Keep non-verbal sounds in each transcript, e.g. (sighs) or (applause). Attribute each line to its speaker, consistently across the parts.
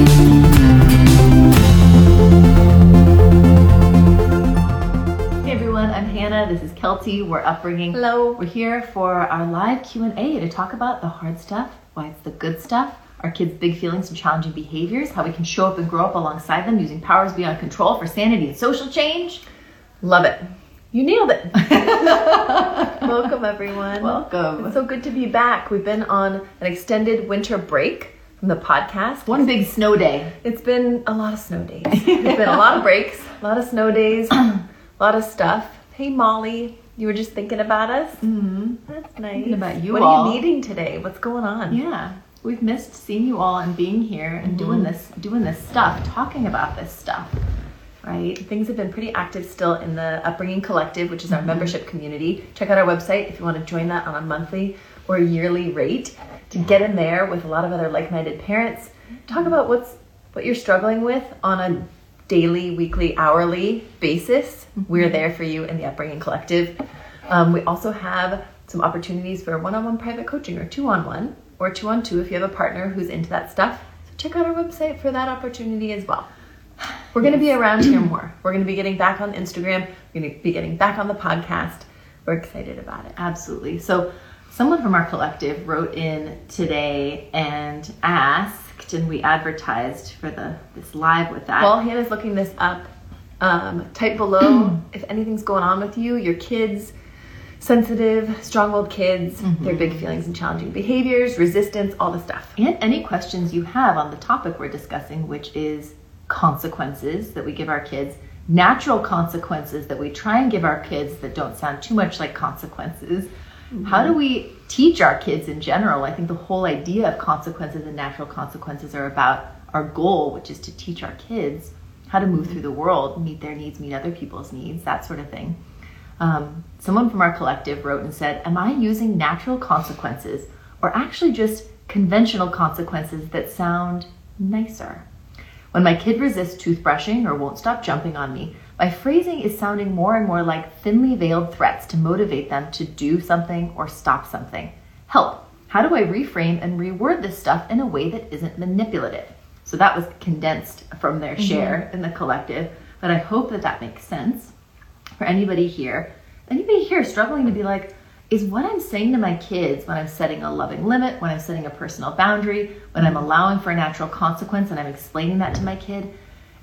Speaker 1: Hey everyone, I'm Hannah. This is Kelty. We're upbringing.
Speaker 2: Hello.
Speaker 1: We're here for our live Q&A to talk about the hard stuff, why it's the good stuff, our kids' big feelings and challenging behaviors, how we can show up and grow up alongside them using powers beyond control for sanity and social change.
Speaker 2: Love it. You nailed it. (laughs) Welcome, everyone.
Speaker 1: Welcome.
Speaker 2: It's so good to be back. We've been on an extended winter break the podcast.
Speaker 1: One big snow day.
Speaker 2: It's been a lot of snow days. It's been a lot of breaks, a lot of snow days, (clears throat) a lot of stuff. Hey, Molly, you were just thinking about us?
Speaker 1: Mm-hmm.
Speaker 2: That's nice.
Speaker 1: Thinking about you
Speaker 2: what
Speaker 1: all.
Speaker 2: are you needing today? What's going on?
Speaker 1: Yeah, we've missed seeing you all and being here and doing this, doing this stuff, talking about this stuff, right?
Speaker 2: Things have been pretty active still in the Upbringing Collective, which is our
Speaker 1: Mhm.
Speaker 2: membership community. Check out our website if you want to join that on a monthly or yearly rate to get in there with a lot of other like-minded parents. Talk about what's what you're struggling with on a daily, weekly, hourly basis. We're there for you in the Upbringing Collective. Um, we also have some opportunities for one-on-one private coaching or two-on-one or two-on-two if you have a partner who's into that stuff. So check out our website for that opportunity as well. We're going to be around here (clears throat) more. We're going to be getting back on Instagram. We're going to be getting back on the podcast. We're excited about it.
Speaker 1: Absolutely. So, someone from our collective wrote in today and asked, and we advertised for the this live with that.
Speaker 2: While Hannah's looking this up, um, type below (clears throat) if anything's going on with you, your kids, sensitive, strong willed kids, their big feelings and challenging behaviors, resistance, all the stuff.
Speaker 1: and any questions you have on the topic we're discussing, which is consequences that we give our kids, natural consequences that we try and give our kids that don't sound too much like consequences. How do we teach our kids in general? I think the whole idea of consequences and natural consequences are about our goal, which is to teach our kids how to move through the world, meet their needs, meet other people's needs, that sort of thing. Um, someone from our collective wrote and said, Am I using natural consequences or actually just conventional consequences that sound nicer? When my kid resists toothbrushing or won't stop jumping on me, my phrasing is sounding more and more like thinly veiled threats to motivate them to do something or stop something. Help! How do I reframe and reword this stuff in a way that isn't manipulative? So that was condensed from their mm-hmm. share in the collective, but I hope that that makes sense for anybody here. Anybody here struggling to be like, is what I'm saying to my kids when I'm setting a loving limit, when I'm setting a personal boundary, when I'm mm-hmm. allowing for a natural consequence and I'm explaining that to my kid,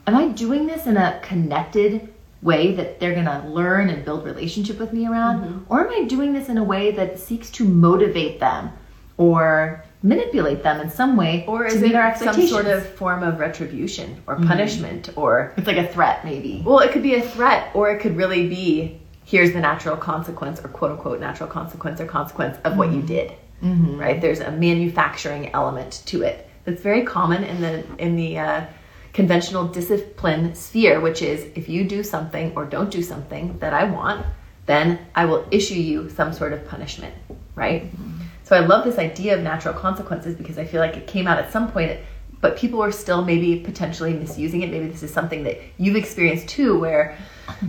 Speaker 1: am I doing this in a connected way that they're going to learn and build relationship with me around or am I doing this in a way that seeks to motivate them or manipulate them in some way
Speaker 2: Or is it some sort of form of retribution or punishment or
Speaker 1: it's like a threat maybe.
Speaker 2: Well, it could be a threat, or it could really be here's the natural consequence, or quote unquote natural consequence or consequence of what you did.
Speaker 1: Mm-hmm.
Speaker 2: Right? There's a manufacturing element to it that's very common in the in the uh, conventional discipline sphere, which is if you do something or don't do something that I want, then I will issue you some sort of punishment. Right? So I love this idea of natural consequences because I feel like it came out at some point, but people are still maybe potentially misusing it. Maybe this is something that you've experienced too, where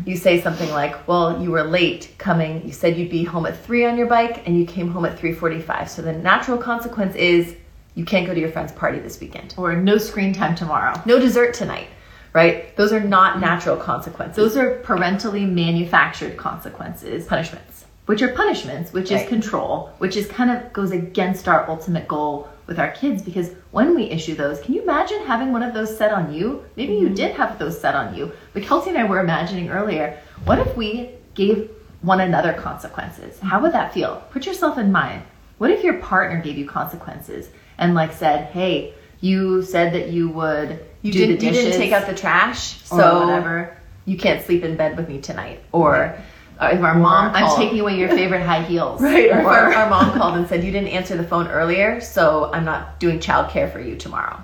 Speaker 2: you say something like, "Well, you were late coming. You said you'd be home at three on your bike, and you came home at three forty-five. So the natural consequence is you can't go to your friend's party this weekend.
Speaker 1: Or no screen time tomorrow.
Speaker 2: No dessert tonight." Right? Those are not natural consequences.
Speaker 1: Those are parentally manufactured consequences.
Speaker 2: punishments.
Speaker 1: which are punishments, which
Speaker 2: Right.
Speaker 1: is control, which is kind of goes against our ultimate goal with our kids because when we issue those, can you imagine having one of those set on you? Maybe you mm-hmm. did have those set on you. But Kelty and I were imagining earlier, what if we gave one another consequences? How would that feel? Put yourself in mind. What if your partner gave you consequences and like said, "Hey, you said that you would
Speaker 2: You
Speaker 1: do
Speaker 2: didn't,
Speaker 1: the
Speaker 2: you
Speaker 1: dishes
Speaker 2: didn't take out the trash,
Speaker 1: or
Speaker 2: so
Speaker 1: whatever."
Speaker 2: you can't sleep in bed with me tonight. Or uh, if our mom
Speaker 1: I'm
Speaker 2: called,
Speaker 1: taking away your favorite high heels. (laughs)
Speaker 2: Right. Or if our, our mom called and (laughs) said, You didn't answer the phone earlier, so I'm not doing childcare for you tomorrow.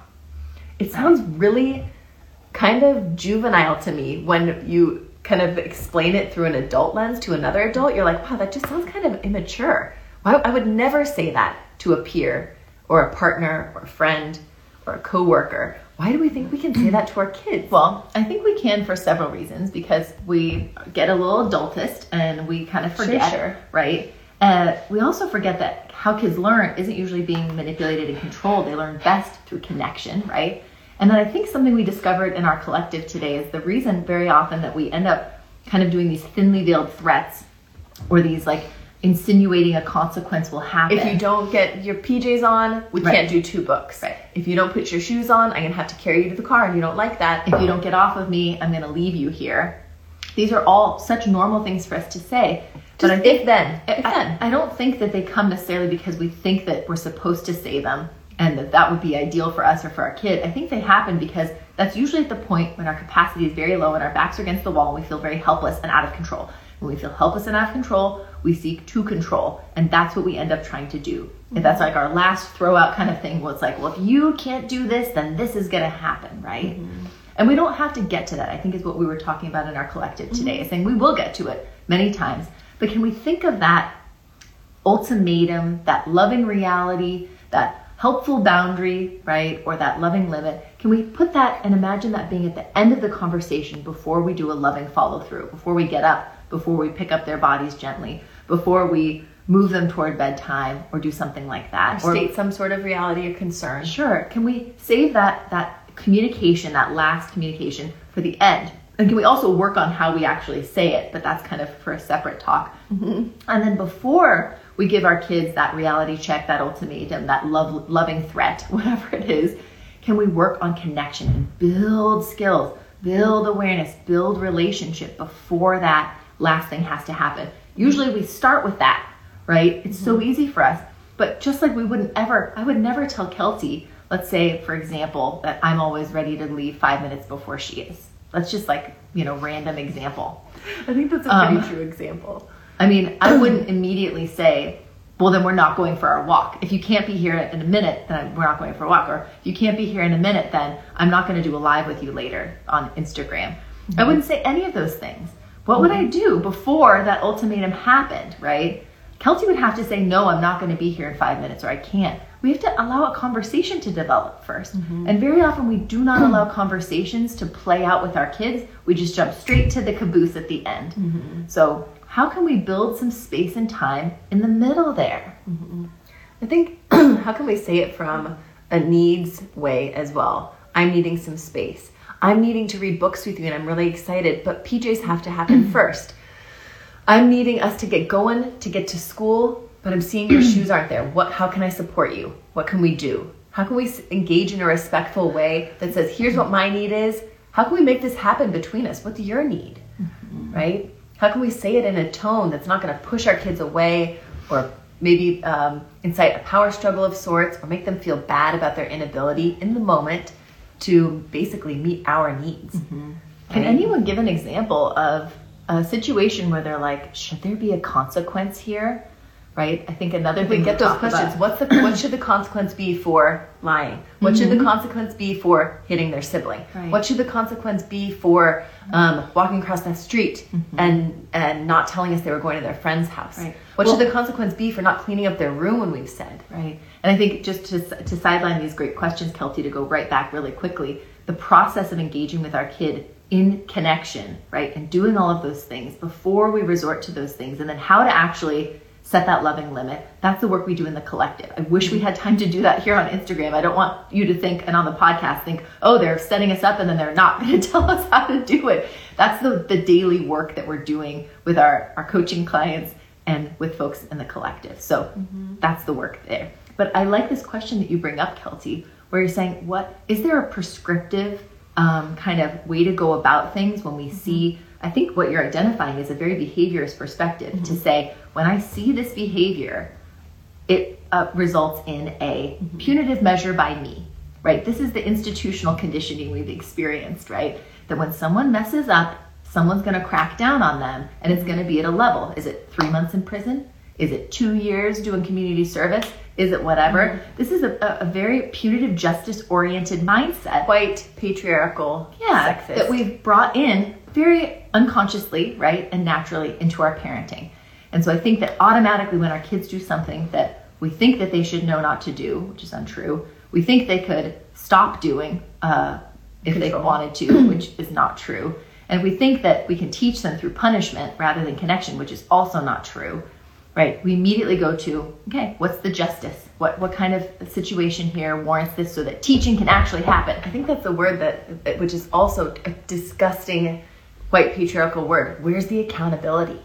Speaker 2: It sounds really kind of juvenile to me when you kind of explain it through an adult lens to another adult. You're like, wow, that just sounds kind of immature. Why, I would never say that to a peer or a partner or a friend or a coworker. Why do we think we can say that to our kids?
Speaker 1: Well, I think we can for several reasons because we get a little adultist and we kind of forget,
Speaker 2: sure.
Speaker 1: right? Uh, we also forget that how kids learn isn't usually being manipulated and controlled. They learn best through connection, right? And then I think something we discovered in our collective today is the reason very often that we end up kind of doing these thinly veiled threats or these like insinuating a consequence will happen.
Speaker 2: If you don't get your PJs on, we
Speaker 1: Right.
Speaker 2: can't do two books.
Speaker 1: Right.
Speaker 2: If you don't put your shoes on, I'm gonna have to carry you to the car, and you don't like that.
Speaker 1: if you don't get off of me, I'm going to leave you here. These are all such normal things for us to say.
Speaker 2: Just
Speaker 1: I think
Speaker 2: if then, if
Speaker 1: I,
Speaker 2: then.
Speaker 1: I don't think that they come necessarily because we think that we're supposed to say them and that that would be ideal for us or for our kid. I think they happen because that's usually at the point when our capacity is very low and our backs are against the wall and we feel very helpless and out of control. When we feel helpless and out of control, we seek to control, and that's what we end up trying to do. If that's mm-hmm. like our last throw out kind of thing, well, it's like, well, if you can't do this, then this is going to happen, right? Mm-hmm. And we don't have to get to that. I think is what we were talking about in our collective mm-hmm. today, is saying we will get to it many times. But can we think of that ultimatum, that loving reality, that helpful boundary, right? Or that loving limit? Can we put that and imagine that being at the end of the conversation before we do a loving follow through, before we get up, before we pick up their bodies gently, before we move them toward bedtime or do something like that?
Speaker 2: Or state some sort of reality or concern.
Speaker 1: Sure. Can we save that that communication, that last communication for the end? And can we also work on how we actually say it? But that's kind of for a separate talk. Mm-hmm. And then before we give our kids that reality check, that ultimatum, that love, loving threat, (laughs) whatever it is, can we work on connection and build skills, build awareness, build relationship before that last thing has to happen? Usually we start with that, right? It's so easy for us. But just like we wouldn't ever, I would never tell Kelty, let's say, for example, that I'm always ready to leave five minutes before she is. That's just like, you know, random example.
Speaker 2: I think that's a pretty
Speaker 1: Um,
Speaker 2: true example.
Speaker 1: I mean, I (clears throat) wouldn't immediately say, well, then we're not going for our walk. If you can't be here in a minute, then we're not going for a walk. Or if you can't be here in a minute, then I'm not going to do a live with you later on Instagram. I wouldn't say any of those things. What would I mm-hmm. do before that ultimatum happened, right? Kelty would have to say, no, I'm not going to be here in five minutes, or I can't. We have to allow a conversation to develop 1st mm-hmm. And very often we do not allow conversations to play out with our kids. We just jump straight to the caboose at the end. Mm-hmm. So, how can we build some space and time in the middle there?
Speaker 2: I think (clears throat) how can we say it from a needs way as well? I'm needing some space. I'm needing to read books with you and I'm really excited, but PJs have to happen (clears throat) first. I'm needing us to get going to get to school, but I'm seeing your (clears throat) shoes aren't there. What how can I support you? What can we do? How can we engage in a respectful way that says, "Here's what my need is. How can we make this happen between us? What's your need?" Right? How can we say it in a tone that's not going to push our kids away or maybe um, incite a power struggle of sorts or make them feel bad about their inability in the moment to basically meet our needs? Mm-hmm.
Speaker 1: Can
Speaker 2: Right?
Speaker 1: anyone give an example of a situation where they're like, should there be a consequence here? Right? I think another thing
Speaker 2: we get those
Speaker 1: talk about-
Speaker 2: questions, what's the what should the consequence be for lying? What should the consequence be for hitting their sibling?
Speaker 1: Right.
Speaker 2: What should the consequence be for um, walking across that street and and not telling us they were going to their friend's house?
Speaker 1: Right.
Speaker 2: What
Speaker 1: Well-
Speaker 2: should the consequence be for not cleaning up their room when we've said?
Speaker 1: Right. And I think just to, to sideline these great questions, Kelty, to go right back really quickly, the process of engaging with our kid in connection, right, and doing all of those things before we resort to those things, and then how to actually set that loving limit. That's the work we do in the collective. I wish we had time to do that here on Instagram. I don't want you to think, and on the podcast, think, oh, they're setting us up and then they're not (laughs) going to tell us how to do it. That's the, the daily work that we're doing with our, our coaching clients and with folks in the collective. So that's the work there. But I like this question that you bring up, Kelty, where you're saying, what is there a prescriptive um, kind of way to go about things when we see? I think what you're identifying is a very behaviorist perspective to mm-hmm. say, when I see this behavior, it uh, results in a mm-hmm. punitive measure by me, right? This is the institutional conditioning we've experienced, right? That when someone messes up, someone's going to crack down on them and it's going to be at a level. Is it three months in prison? Is it two years doing community service? Is it whatever? Mm-hmm. This is a, a, a very punitive justice oriented mindset.
Speaker 2: Quite patriarchal,
Speaker 1: Yeah,
Speaker 2: sexist.
Speaker 1: that we've brought in very unconsciously, right, and naturally into our parenting. And so I think that automatically when our kids do something that we think that they should know not to do, which is untrue, we think they could stop doing uh, if they wanted to, (clears throat) which is not true. And we think that we can teach them through punishment rather than connection, which is also not true. Right? We immediately go to, okay, what's the justice? What what kind of situation here warrants this so that teaching can actually happen?
Speaker 2: I think that's the word that, which is also a disgusting white patriarchal word. Where's the accountability?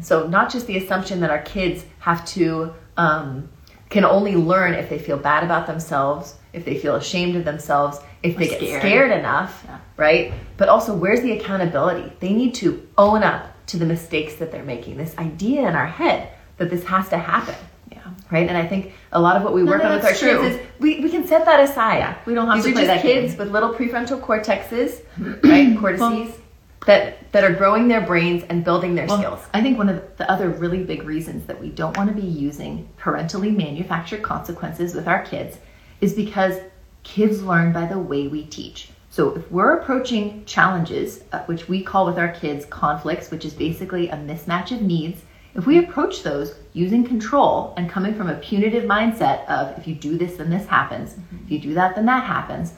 Speaker 2: So not just the assumption that our kids have to um, can only learn if they feel bad about themselves, if they feel ashamed of themselves, if they get
Speaker 1: scared.
Speaker 2: scared enough,
Speaker 1: Yeah.
Speaker 2: right? But also, where's the accountability? They need to own up to the mistakes that they're making. This idea in our head that this has to happen
Speaker 1: Yeah.
Speaker 2: right? And I think a lot of what we work
Speaker 1: no,
Speaker 2: on with our
Speaker 1: true.
Speaker 2: kids is we, we can set that aside.
Speaker 1: Yeah, we don't have
Speaker 2: These
Speaker 1: to
Speaker 2: are
Speaker 1: play
Speaker 2: just
Speaker 1: that game.
Speaker 2: kids with little prefrontal cortexes, (clears throat) right? Cortices that that are growing their brains and building their
Speaker 1: Well,
Speaker 2: skills.
Speaker 1: I think one of the other really big reasons that we don't want to be using parentally manufactured consequences with our kids is because kids learn by the way we teach. So if we're approaching challenges, uh, which we call with our kids conflicts, which is basically a mismatch of needs, if we approach those using control and coming from a punitive mindset of if you do this, then this happens, if you do that, then that happens,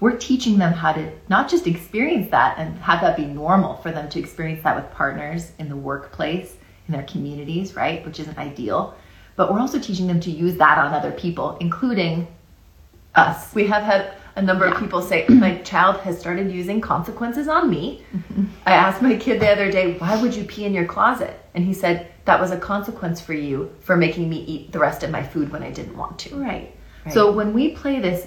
Speaker 1: we're teaching them how to not just experience that and have that be normal for them to experience that with partners in the workplace, in their communities, right? Which isn't ideal. But we're also teaching them to use that on other people, including us.
Speaker 2: We have had a number of people say, (clears throat) My child has started using consequences on me. Mm-hmm. I asked my kid the other day, Why would you pee in your closet? And he said, That was a consequence for you for making me eat the rest of my food when I didn't want to.
Speaker 1: Right.
Speaker 2: Right.
Speaker 1: So when we play this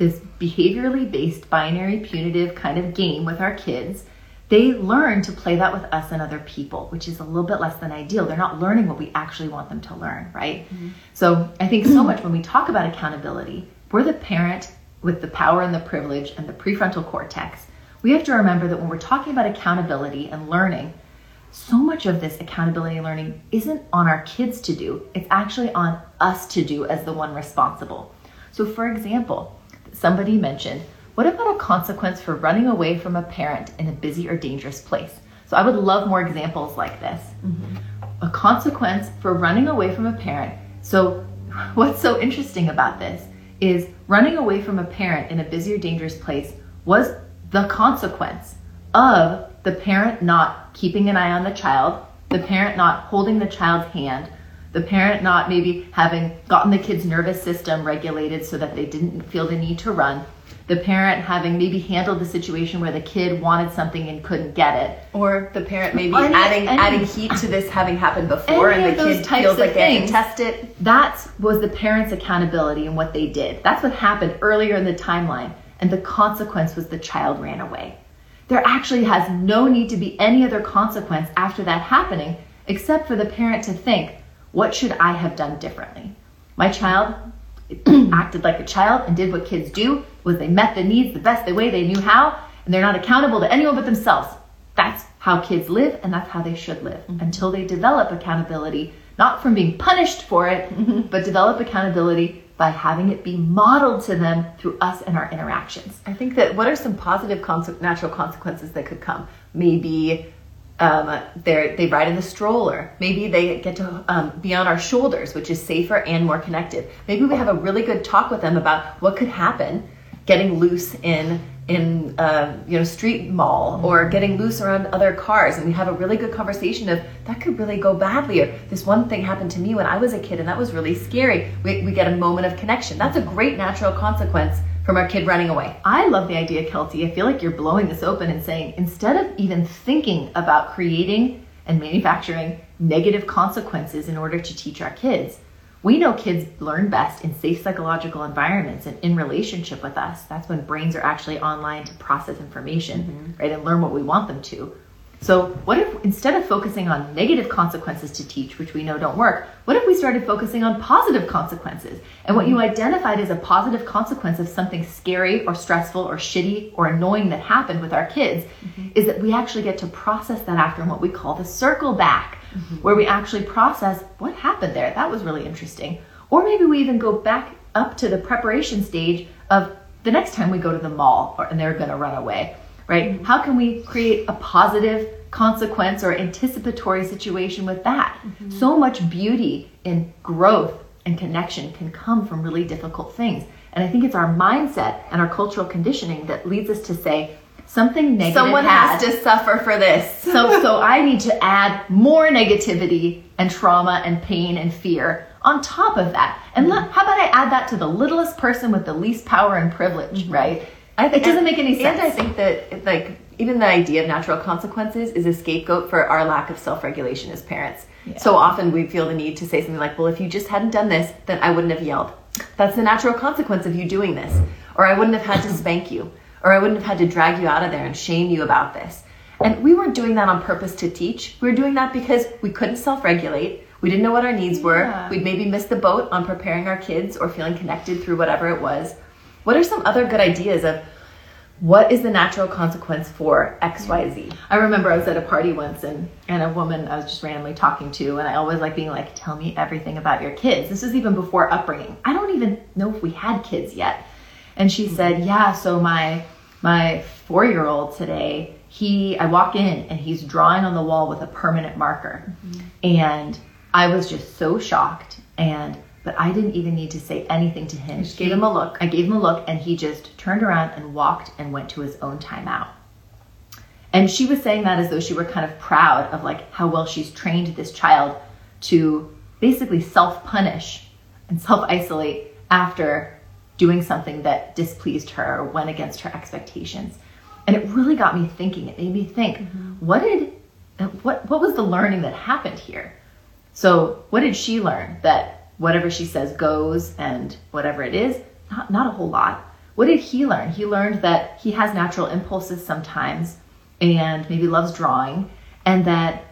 Speaker 1: this behaviorally based binary punitive kind of game with our kids, they learn to play that with us and other people, which is a little bit less than ideal. They're not learning what we actually want them to learn, right? Mm-hmm. So I think so much when we talk about accountability, we're the parent with the power and the privilege and the prefrontal cortex. We have to remember that when we're talking about accountability and learning, so much of this accountability and learning isn't on our kids to do, it's actually on us to do as the one responsible. So, for example, somebody mentioned, what about a consequence for running away from a parent in a busy or dangerous place? So, I would love more examples like this. Mm-hmm. A consequence for running away from a parent. So, (laughs) what's so interesting about this is running away from a parent in a busy or dangerous place was the consequence of the parent not keeping an eye on the child, the parent not holding the child's hand, the parent not maybe having gotten the kid's nervous system regulated so that they didn't feel the need to run, the parent having maybe handled the situation where the kid wanted something and couldn't get it.
Speaker 2: Or the parent maybe
Speaker 1: Any-
Speaker 2: adding
Speaker 1: any-
Speaker 2: adding heat to this having happened before, and the kid feels like they have to test it.
Speaker 1: That was the parents' accountability and what they did. That's what happened earlier in the timeline. And the consequence was the child ran away. There actually has no need to be any other consequence after that happening except for the parent to think, what should I have done differently? My child (clears throat) acted like a child and did what kids do was they met the needs the best the way they knew how and they're not accountable to anyone but themselves that's how kids live and that's how they should live mm-hmm. until they develop accountability not from being punished for it mm-hmm. but develop accountability by having it be modeled to them through us and our interactions
Speaker 2: I think that what are some positive conse- natural consequences that could come? Maybe um, they ride in the stroller. Maybe they get to um, be on our shoulders, which is safer and more connected. Maybe we have a really good talk with them about what could happen getting loose in in uh, you know street mall or getting loose around other cars, and we have a really good conversation of that could really go badly. Or this one thing happened to me when I was a kid, and that was really scary. We, we get a moment of connection. That's a great natural consequence from our kid running away.
Speaker 1: I love the idea, Kelty. I feel like you're blowing this open and saying instead of even thinking about creating and manufacturing negative consequences in order to teach our kids. We know kids learn best in safe psychological environments and in relationship with us. That's when brains are actually online to process information, mm-hmm. right, and learn what we want them to. So, what if instead of focusing on negative consequences to teach, which we know don't work, what if we started focusing on positive consequences? And what you identified as a positive consequence of something scary or stressful or shitty or annoying that happened with our kids mm-hmm. is that we actually get to process that after in what we call the circle back, mm-hmm. where we actually process what happened there. That was really interesting. Or maybe we even go back up to the preparation stage of the next time we go to the mall or, and they're going to run away right? Mm-hmm. How can we create a positive consequence or anticipatory situation with that? Mm-hmm. So much beauty in growth and connection can come from really difficult things. And I think it's our mindset and our cultural conditioning that leads us to say, something negative.
Speaker 2: Someone had, has to suffer for this.
Speaker 1: so, so I need to add more negativity and trauma and pain and fear on top of that. And let, how about I add that to the littlest person with the least power and privilege, mm-hmm. right?
Speaker 2: I think, it doesn't make any sense. And I think that like even the idea of natural consequences is a scapegoat for our lack of self-regulation as parents. Yeah. So often we feel the need to say something like, "Well, if you just hadn't done this, then I wouldn't have yelled." That's the natural consequence of you doing this. Or I wouldn't have had to spank you. Or I wouldn't have had to drag you out of there and shame you about this. And we weren't doing that on purpose to teach. We were doing that because we couldn't self-regulate. We didn't know what our needs were. Yeah. We'd maybe missed the boat on preparing our kids or feeling connected through whatever it was. What are some other good ideas of what is the natural consequence for XYZ?
Speaker 1: I remember I was at a party once and, and a woman I was just randomly talking to, and I always like being like, tell me everything about your kids. This was even before upbringing. I don't even know if we had kids yet. And she said, yeah, so my my four year old today, he I walk in and he's drawing on the wall with a permanent marker. Mm-hmm. And I was just so shocked and but I didn't even need to say anything to him.
Speaker 2: Just gave him a look.
Speaker 1: I gave him a look, and he just turned around and walked and went to his own timeout. And she was saying that as though she were kind of proud of like how well she's trained this child to basically self-punish and self-isolate after doing something that displeased her or went against her expectations. And it really got me thinking. It made me think, mm-hmm. what did what what was the learning that happened here? So, what did she learn that whatever she says goes and whatever it is, not, not a whole lot. What did he learn? He learned that he has natural impulses sometimes and maybe loves drawing, and that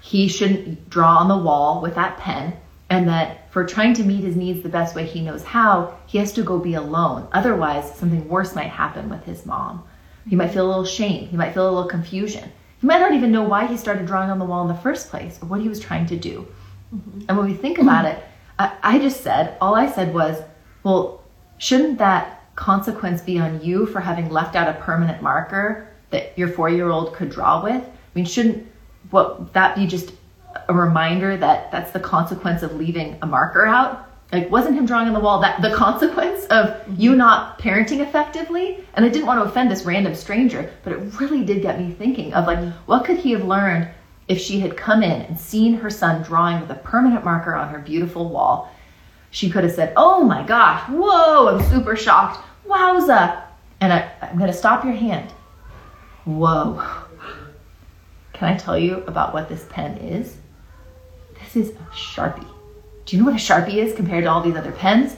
Speaker 1: he shouldn't draw on the wall with that pen, and that for trying to meet his needs the best way he knows how, he has to go be alone. Otherwise, something worse might happen with his mom. He might feel a little shame, he might feel a little confusion. He might not even know why he started drawing on the wall in the first place or what he was trying to do. Mm-hmm. And when we think about it, I, I just said, all I said was, well, shouldn't that consequence be on you for having left out a permanent marker that your four year old could draw with? I mean, shouldn't what that be just a reminder that that's the consequence of leaving a marker out? Like, wasn't him drawing on the wall that the (laughs) consequence of you mm-hmm. not parenting effectively? And I didn't want to offend this random stranger, but it really did get me thinking of like, mm-hmm. what could he have learned if she had come in and seen her son drawing with a permanent marker on her beautiful wall, she could have said, Oh my gosh, whoa, I'm super shocked. Wowza. And I, I'm going to stop your hand. Whoa. Can I tell you about what this pen is? This is a Sharpie. Do you know what a Sharpie is compared to all these other pens?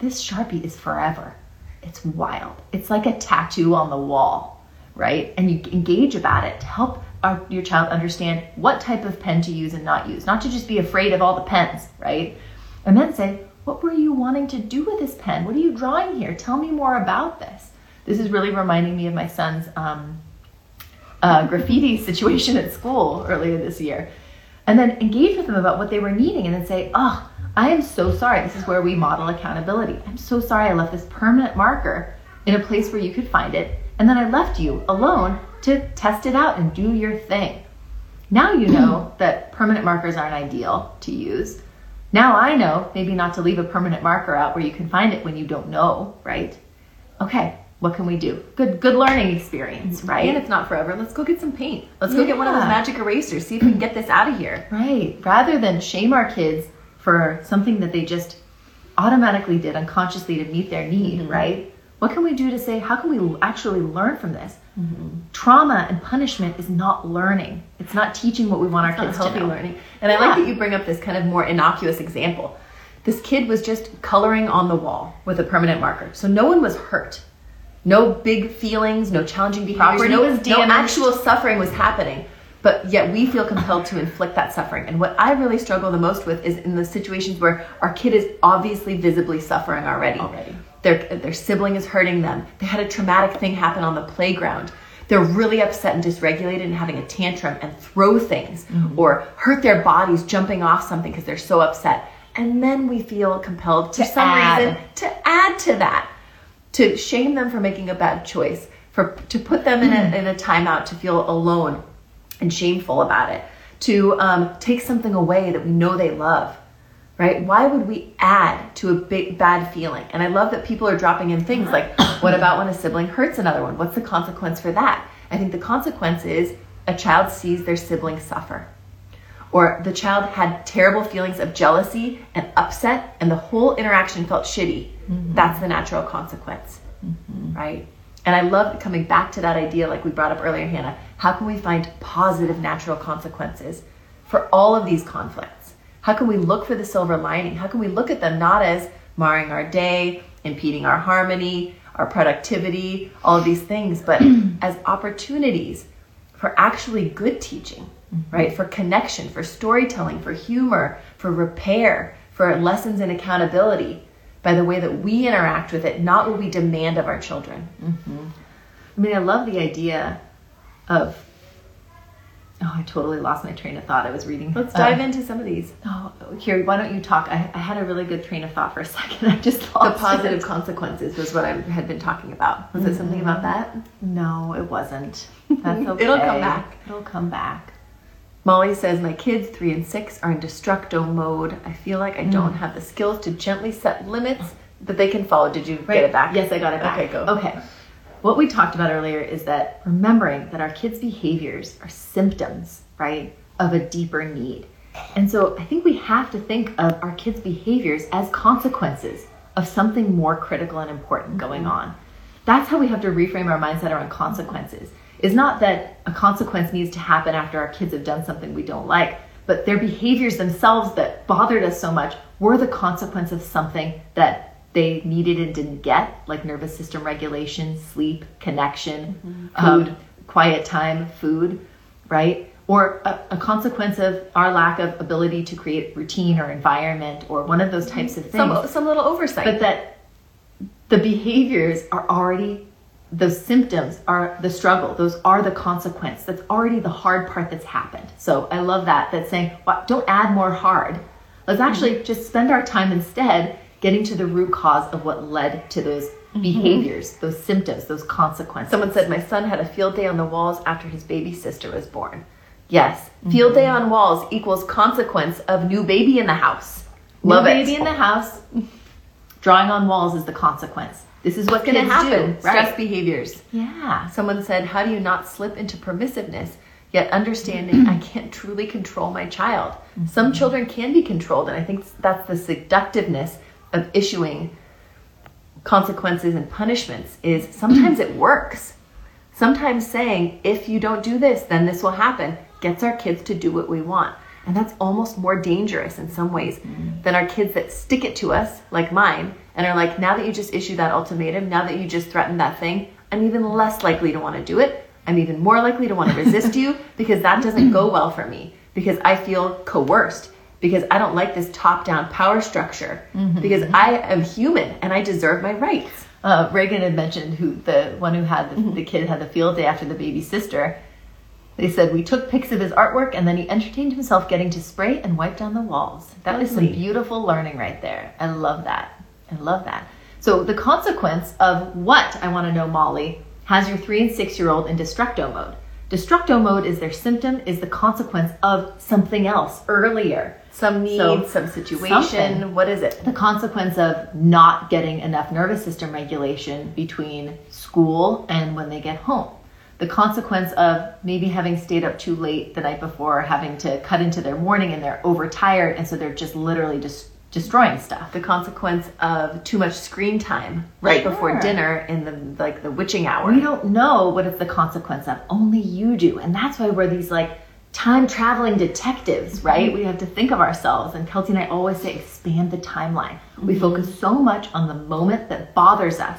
Speaker 1: This Sharpie is forever. It's wild. It's like a tattoo on the wall, right? And you engage about it to help our, your child understand what type of pen to use and not use, not to just be afraid of all the pens, right? And then say, what were you wanting to do with this pen? What are you drawing here? Tell me more about this. This is really reminding me of my son's um, uh, graffiti (laughs) situation at school earlier this year. And then engage with them about what they were needing and then say, oh, I am so sorry. This is where we model accountability. I'm so sorry I left this permanent marker in a place where you could find it. And then I left you alone to test it out and do your thing. Now you know (clears throat) that permanent markers aren't ideal to use. Now I know maybe not to leave a permanent marker out where you can find it when you don't know, right? Okay, what can we do? Good good learning experience, right?
Speaker 2: And it's not forever. Let's go get some paint. Let's yeah. go get one of those magic erasers. See if we can get this out of here.
Speaker 1: Right. Rather than shame our kids for something that they just automatically did unconsciously to meet their need, mm-hmm. right? What can we do to say, how can we actually learn from this?
Speaker 2: Mm-hmm.
Speaker 1: Trauma and punishment is not learning. It's not teaching what we want our kids
Speaker 2: healthy
Speaker 1: to know.
Speaker 2: learning. And I like that you bring up this kind of more innocuous example. This kid was just coloring on the wall with a permanent marker. So no one was hurt. No big feelings, no challenging behaviors, no, no actual suffering was happening. But yet we feel compelled to inflict that suffering. And what I really struggle the most with is in the situations where our kid is obviously visibly suffering already.
Speaker 1: Already.
Speaker 2: Their, their sibling is hurting them. They had a traumatic thing happen on the playground. They're really upset and dysregulated and having a tantrum and throw things or hurt their bodies jumping off something because they're so upset. And then we feel compelled for
Speaker 1: To
Speaker 2: some
Speaker 1: add.
Speaker 2: reason to add to that, to shame them for making a bad choice, for to put them in a, in a timeout to feel alone and shameful about it, to um, take something away that we know they love right? Why would we add to a big bad feeling? And I love that people are dropping in things like, (coughs) what about when a sibling hurts another one? What's the consequence for that? I think the consequence is a child sees their sibling suffer. Or the child had terrible feelings of jealousy and upset, and the whole interaction felt shitty. Mm-hmm. That's the natural consequence, mm-hmm. right? And I love coming back to that idea, like we brought up earlier, Hannah. How can we find positive natural consequences for all of these conflicts? How can we look for the silver lining? How can we look at them not as marring our day, impeding our harmony, our productivity, all of these things, but (clears throat) as opportunities for actually good teaching, mm-hmm. right? For connection, for storytelling, for humor, for repair, for lessons in accountability by the way that we interact with it, not what we demand of our children. Mm-hmm.
Speaker 1: I mean, I love the idea of. Oh, I totally lost my train of thought. I was reading.
Speaker 2: Let's
Speaker 1: uh,
Speaker 2: dive into some of these.
Speaker 1: Oh, here, why don't you talk? I, I had a really good train of thought for a (laughs) second. I just lost The
Speaker 2: positive
Speaker 1: it.
Speaker 2: consequences was what I had been talking about. Was it something about that?
Speaker 1: No, it wasn't. (laughs) That's okay.
Speaker 2: It'll come back.
Speaker 1: It'll come back.
Speaker 2: Molly says, My kids, three and six, are in destructo mode. I feel like I don't have the skills to gently set limits that they can follow. Did you get it back?
Speaker 1: Yes, I got it back.
Speaker 2: Okay, go.
Speaker 1: Okay. What we talked about earlier is that remembering that our kids' behaviors are symptoms, right, of a deeper need. And so I think we have to think of our kids' behaviors as consequences of something more critical and important going mm-hmm. on. That's how we have to reframe our mindset around consequences. It's not that a consequence needs to happen after our kids have done something we don't like, but their behaviors themselves that bothered us so much were the consequence of something that they needed and didn't get, like nervous system regulation, sleep, connection, mm-hmm. um, quiet time, food, right? Or a, a consequence of our lack of ability to create routine or environment or one of those mm-hmm. types of things.
Speaker 2: Some, some little oversight.
Speaker 1: but that the behaviors are already the symptoms are the struggle. Those are the consequence. That's already the hard part that's happened. So i love that that's saying "Why- don't add more hard. Let's actually mm-hmm. just spend our time instead getting to the root cause of what led to those mm-hmm. behaviors those symptoms those consequences
Speaker 2: Someone said my son had a field day on the walls after his baby sister was born. Yes, mm-hmm. field day on walls equals consequence of new baby in the house. Love
Speaker 1: New
Speaker 2: it.
Speaker 1: baby in the house drawing on walls is the consequence this is what's going to
Speaker 2: happen.
Speaker 1: do
Speaker 2: Stress
Speaker 1: right
Speaker 2: behaviors.
Speaker 1: yeah
Speaker 2: Someone said, How do you not slip into permissiveness, yet understanding I (clears throat) can't truly control my child? Mm-hmm. Some children can be controlled, and I think that's the seductiveness of issuing consequences and punishments is sometimes it works. Sometimes saying, if you don't do this, then this will happen, gets our kids to do what we want. And that's almost more dangerous in some ways mm. than our kids that stick it to us, like mine, and are like, now that you just issued that ultimatum, now that you just threatened that thing, I'm even less likely to want to do it. I'm even more likely to want to resist (laughs) you because that doesn't go well for me, because I feel coerced, because I don't like this top down power structure, because I am human and I deserve my rights.
Speaker 1: uh, Reagan had mentioned who the one who had the, the kid had the field day after the baby sister. They said we took pics of his artwork and then he entertained himself getting to spray and wipe down the walls. That was some beautiful learning right there. I love that. I love that. So the consequence of what I want to know, Molly, has your three and six year old in destructo mode. Destructo mode is their symptom, is the consequence of something else earlier.
Speaker 2: Some need,
Speaker 1: So,
Speaker 2: some situation.
Speaker 1: something.
Speaker 2: What is it?
Speaker 1: the consequence of not getting enough nervous system regulation between school and when they get home. The consequence of maybe having stayed up too late the night before, having to cut into their morning and they're overtired, and so they're just literally just destroying stuff.
Speaker 2: The consequence of too much screen time right
Speaker 1: Sure.
Speaker 2: before dinner in the like the witching hour.
Speaker 1: We don't know what it's the consequence of. Only you do. And that's why we're these like time traveling detectives, mm-hmm. right? We have to think of ourselves. And Kelty and I always say expand the timeline. We mm-hmm. focus so much on the moment that bothers us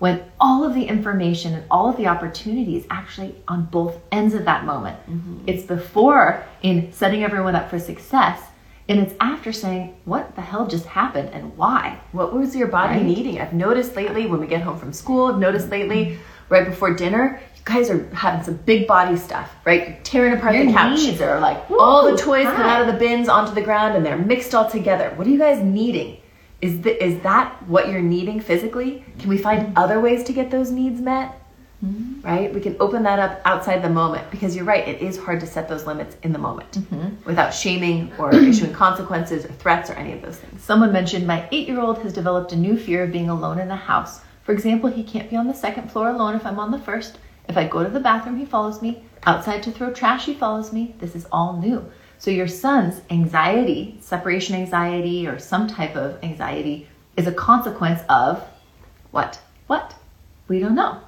Speaker 1: when all of the information and all of the opportunity is actually on both ends of that moment. Mm-hmm. It's before in setting everyone up for success. And it's after saying, what the hell just happened and why?
Speaker 2: What was your body
Speaker 1: Right.
Speaker 2: needing? I've noticed lately when we get home from school, I've noticed lately right before dinner, guys are having some big body stuff, right? You're tearing apart
Speaker 1: Your
Speaker 2: the couch.
Speaker 1: needs are like,
Speaker 2: all the
Speaker 1: "Woo,
Speaker 2: toys come out of the bins onto the ground and they're mixed all together. What are you guys needing? Is, th- is that what you're needing physically? Can we find other ways to get those needs met? Mm-hmm. Right? We can open that up outside the moment because you're right, it is hard to set those limits in the moment mm-hmm. without shaming or (clears throat) issuing consequences or threats or any of those things.
Speaker 1: Someone mentioned my eight year old has developed a new fear of being alone in the house. For example, he can't be on the second floor alone if I'm on the first. If I go to the bathroom, he follows me. Outside to throw trash, he follows me. This is all new. So, your son's anxiety, separation anxiety, or some type of anxiety, is a consequence of
Speaker 2: What?
Speaker 1: what? We don't know.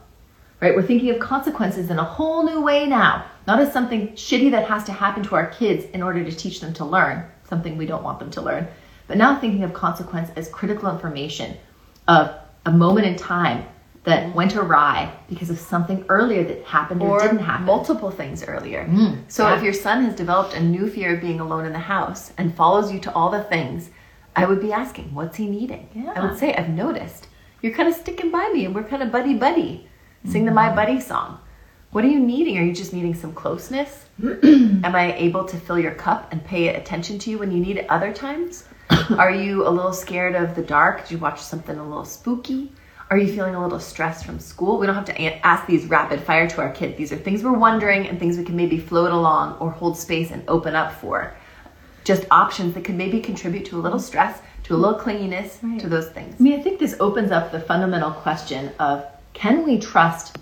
Speaker 1: Right? We're thinking of consequences in a whole new way now, not as something shitty that has to happen to our kids in order to teach them to learn, something we don't want them to learn, but now thinking of consequence as critical information of a moment in time that went awry because of something earlier that happened or,
Speaker 2: or
Speaker 1: didn't happen.
Speaker 2: multiple things earlier.
Speaker 1: Mm,
Speaker 2: so
Speaker 1: yeah.
Speaker 2: if your son has developed a new fear of being alone in the house and follows you to all the things, I would be asking, what's he needing? I would say, I've noticed you're kind of sticking by me and we're kind of buddy buddy. Sing the My Buddy song. What are you needing? Are you just needing some closeness? (clears throat) Am I able to fill your cup and pay attention to you when you need it other times? (coughs) Are you a little scared of the dark? Did you watch something a little spooky? Are you feeling a little stressed from school? We don't have to ask these rapid fire to our kid. These are things we're wondering and things we can maybe float along or hold space and open up for. Just options that could maybe contribute to a little stress, to a little clinginess,
Speaker 1: Right.
Speaker 2: to those things.
Speaker 1: I mean, I think this opens up the fundamental question of can we trust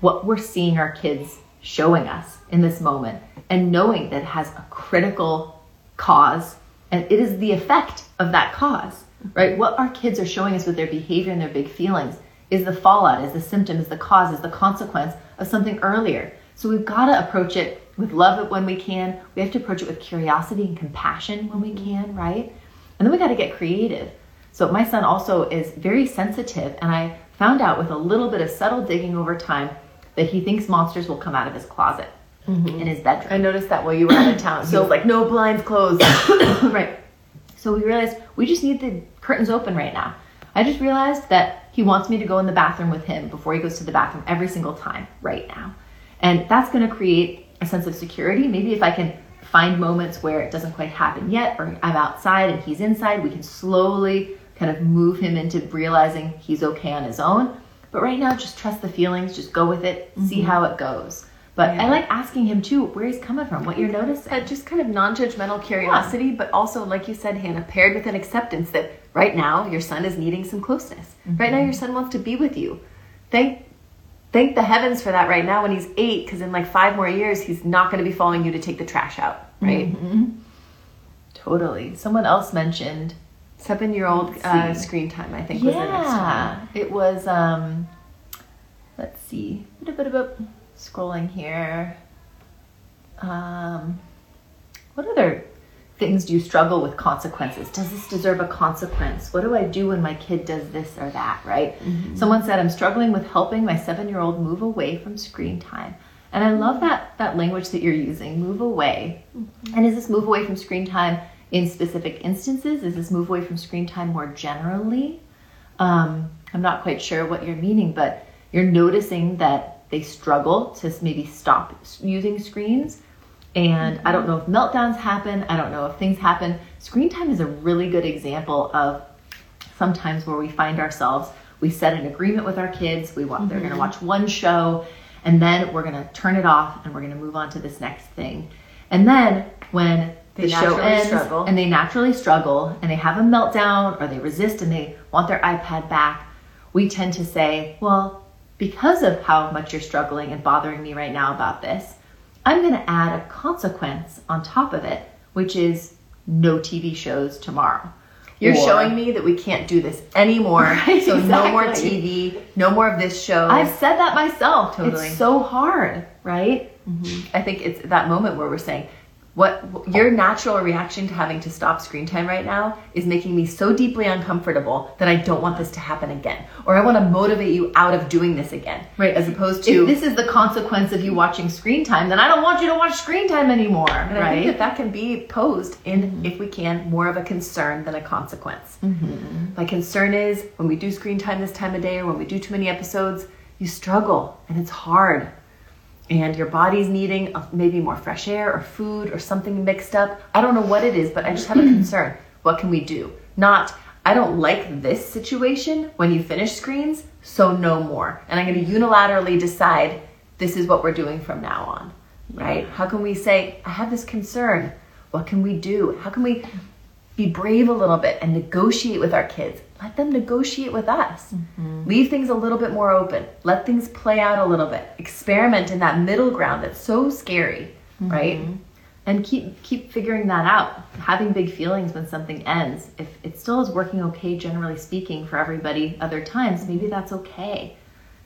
Speaker 1: what we're seeing our kids showing us in this moment and knowing that it has a critical cause and it is the effect of that cause, right? What our kids are showing us with their behavior and their big feelings is the fallout, is the symptom, is the cause, is the consequence of something earlier. So we've got to approach it with love when we can. We have to approach it with curiosity and compassion when we can, right? And then we got to get creative. So my son also is very sensitive, and I found out with a little bit of subtle digging over time that he thinks monsters will come out of his closet mm-hmm. in his bedroom.
Speaker 2: I noticed that while you were out of town. So like no blinds closed. (coughs)
Speaker 1: right. So we realized we just need the curtains open right now. I just realized that he wants me to go in the bathroom with him before he goes to the bathroom every single time right now. And that's going to create a sense of security. Maybe if I can find moments where it doesn't quite happen yet, or I'm outside and he's inside, we can slowly kind of move him into realizing he's okay on his own. But right now, just trust the feelings, just go with it, see mm-hmm. how it goes. But
Speaker 2: Yeah.
Speaker 1: I like asking him too where he's coming from, what you're noticing.
Speaker 2: That just kind of non-judgmental curiosity, but also, like you said, Hannah, paired with an acceptance that right now your son is needing some closeness. Right now your son wants to be with you. Thank, thank the heavens for that. Right now, when he's eight, because in like five more years, he's not going to be following you to take the trash out. Right? Mm-hmm.
Speaker 1: Totally. Someone else mentioned
Speaker 2: Seven-year-old uh, screen time, I think, was the next one.
Speaker 1: Yeah, it was. Um, let's see, bit of, bit of, scrolling here. Um, what other things do you struggle with consequences? Does this deserve a consequence? What do I do when my kid does this or that? Right? Someone said I'm struggling with helping my seven-year-old move away from screen time. And I love that that language that you're using, move away. And is this move away from screen time in specific instances? Is this move away from screen time more generally? Um, I'm not quite sure what you're meaning, but you're noticing that they struggle to maybe stop using screens. And I don't know if meltdowns happen. I don't know if things happen. Screen time is a really good example of sometimes where we find ourselves. We set an agreement with our kids. We want they're going to mm-hmm. watch one show, and then we're going to turn it off, and we're going to move on to this next thing. And then when
Speaker 2: They
Speaker 1: the show ends
Speaker 2: struggle.
Speaker 1: and they naturally struggle and they have a meltdown or they resist and they want their iPad back, we tend to say, well, because of how much you're struggling and bothering me right now about this, I'm going to add a consequence on top of it, which is no TV shows tomorrow.
Speaker 2: You're
Speaker 1: Or-
Speaker 2: showing me that we can't do this anymore. (laughs)
Speaker 1: Right,
Speaker 2: so no more. TV, no more of this show.
Speaker 1: I've said that myself.
Speaker 2: Totally.
Speaker 1: It's so hard, right? Mm-hmm.
Speaker 2: I think it's that moment where we're saying, what your natural reaction to having to stop screen time right now is making me so deeply uncomfortable that I don't want this to happen again, or I want to motivate you out of doing this again,
Speaker 1: Right.
Speaker 2: As opposed to
Speaker 1: If this is the consequence of you watching screen time, then I don't want you to watch screen time anymore,
Speaker 2: And I
Speaker 1: right?
Speaker 2: think that that can be posed in, mm-hmm. if we can, more of a concern than a consequence. Mm-hmm. My concern is when we do screen time this time of day or when we do too many episodes, you struggle and it's hard. And your body's needing uh, maybe more fresh air or food or something mixed up. I don't know what it is, but I just have a (clears throat) concern. What can we do? Not, I don't like this situation when you finish screens, so no more. And I'm going to unilaterally decide this is what we're doing from now on, right? How can we say, I have this concern? What can we do? How can we be brave a little bit and negotiate with our kids? Let them negotiate with us. Mm-hmm. Leave things a little bit more open. Let things play out a little bit. Experiment in that middle ground that's so scary, mm-hmm. right?
Speaker 1: and keep keep figuring that out. Having big feelings when something ends, if it still is working okay, generally speaking, for everybody, other times maybe that's okay.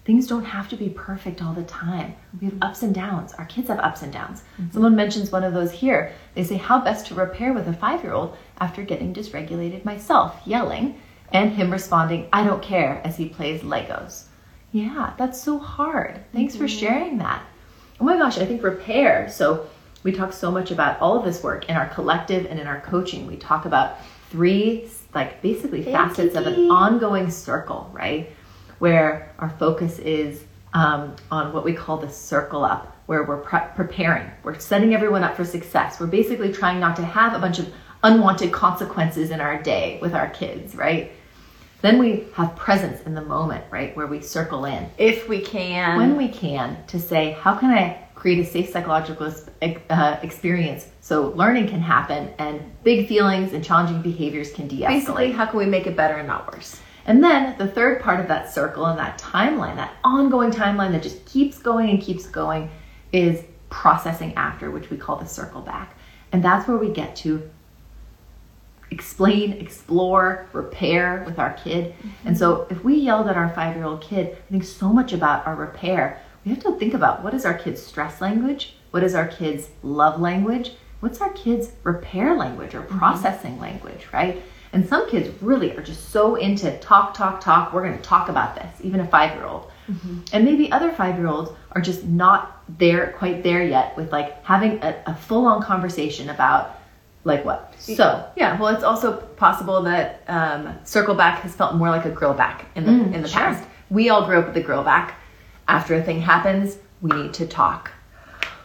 Speaker 1: Things don't have to be perfect all the time. We have ups and downs. Our kids have ups and downs. Someone mentions one of those here. They say, How best to repair with a five year old after getting dysregulated myself, yelling, and him responding, I don't care, as he plays Legos. Yeah, that's so hard. Thanks for sharing that. Oh my gosh, I think repair. So we talk so much about all of this work in our collective and in our coaching. We talk about three, like basically facets of an ongoing circle, right? Where our focus is um, on what we call the circle up, where we're pre- preparing, we're setting everyone up for success. We're basically trying not to have a bunch of unwanted consequences in our day with our kids, right? Then we have presence in the moment, right? Where we circle in
Speaker 2: If we can.
Speaker 1: when we can to say how can i create a safe psychological uh, experience so learning can happen and big feelings and challenging behaviors can de-escalate
Speaker 2: Basically, how can we make it better and not worse?
Speaker 1: And then the third part of that circle and that timeline that ongoing timeline that just keeps going and keeps going is processing after which we call the circle back and that's where we get to explain, explore, repair with our kid. Mm-hmm. And so if we yelled at our five year old kid, I think so much about our repair. We have to think about what is our kid's stress language? What is our kid's love language? What's our kid's repair language or mm-hmm. processing language, right? And some kids really are just so into talk, talk, talk. We're going to talk about this, even a five year old. And maybe other five year olds are just not there, quite there yet with like having a, a full on conversation about like what? So,
Speaker 2: Yeah, well, it's also possible that um, circle back has felt more like a grill back in the in the
Speaker 1: sure.
Speaker 2: past. We all grew up with the grill back. After a thing happens, we need to talk.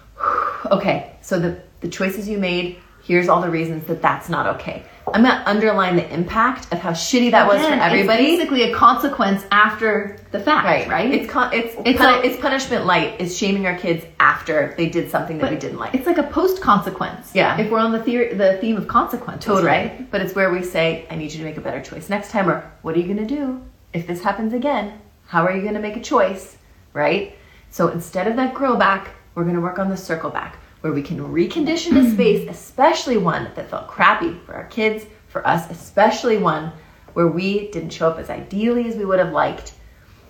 Speaker 2: (sighs) okay, so the the choices you made. Here's all the reasons that that's not okay. I'm gonna underline the impact of how shitty that was for everybody.
Speaker 1: It's basically a consequence after the fact, right?
Speaker 2: right, It's con- it's
Speaker 1: It's
Speaker 2: it's,
Speaker 1: like-
Speaker 2: it's punishment light. Is shaming our kids after they did something that we didn't like.
Speaker 1: It's like a post consequence.
Speaker 2: Yeah.
Speaker 1: If we're on the theory, the theme of consequences,
Speaker 2: Totally.
Speaker 1: right?
Speaker 2: But it's where we say, I need you to make a better choice next time, or what are you going to do if this happens again? How are you going to make a choice? Right? So instead of that grill back, we're going to work on the circle back, where we can recondition a space, especially one that felt crappy for our kids, for us, especially one where we didn't show up as ideally as we would have liked,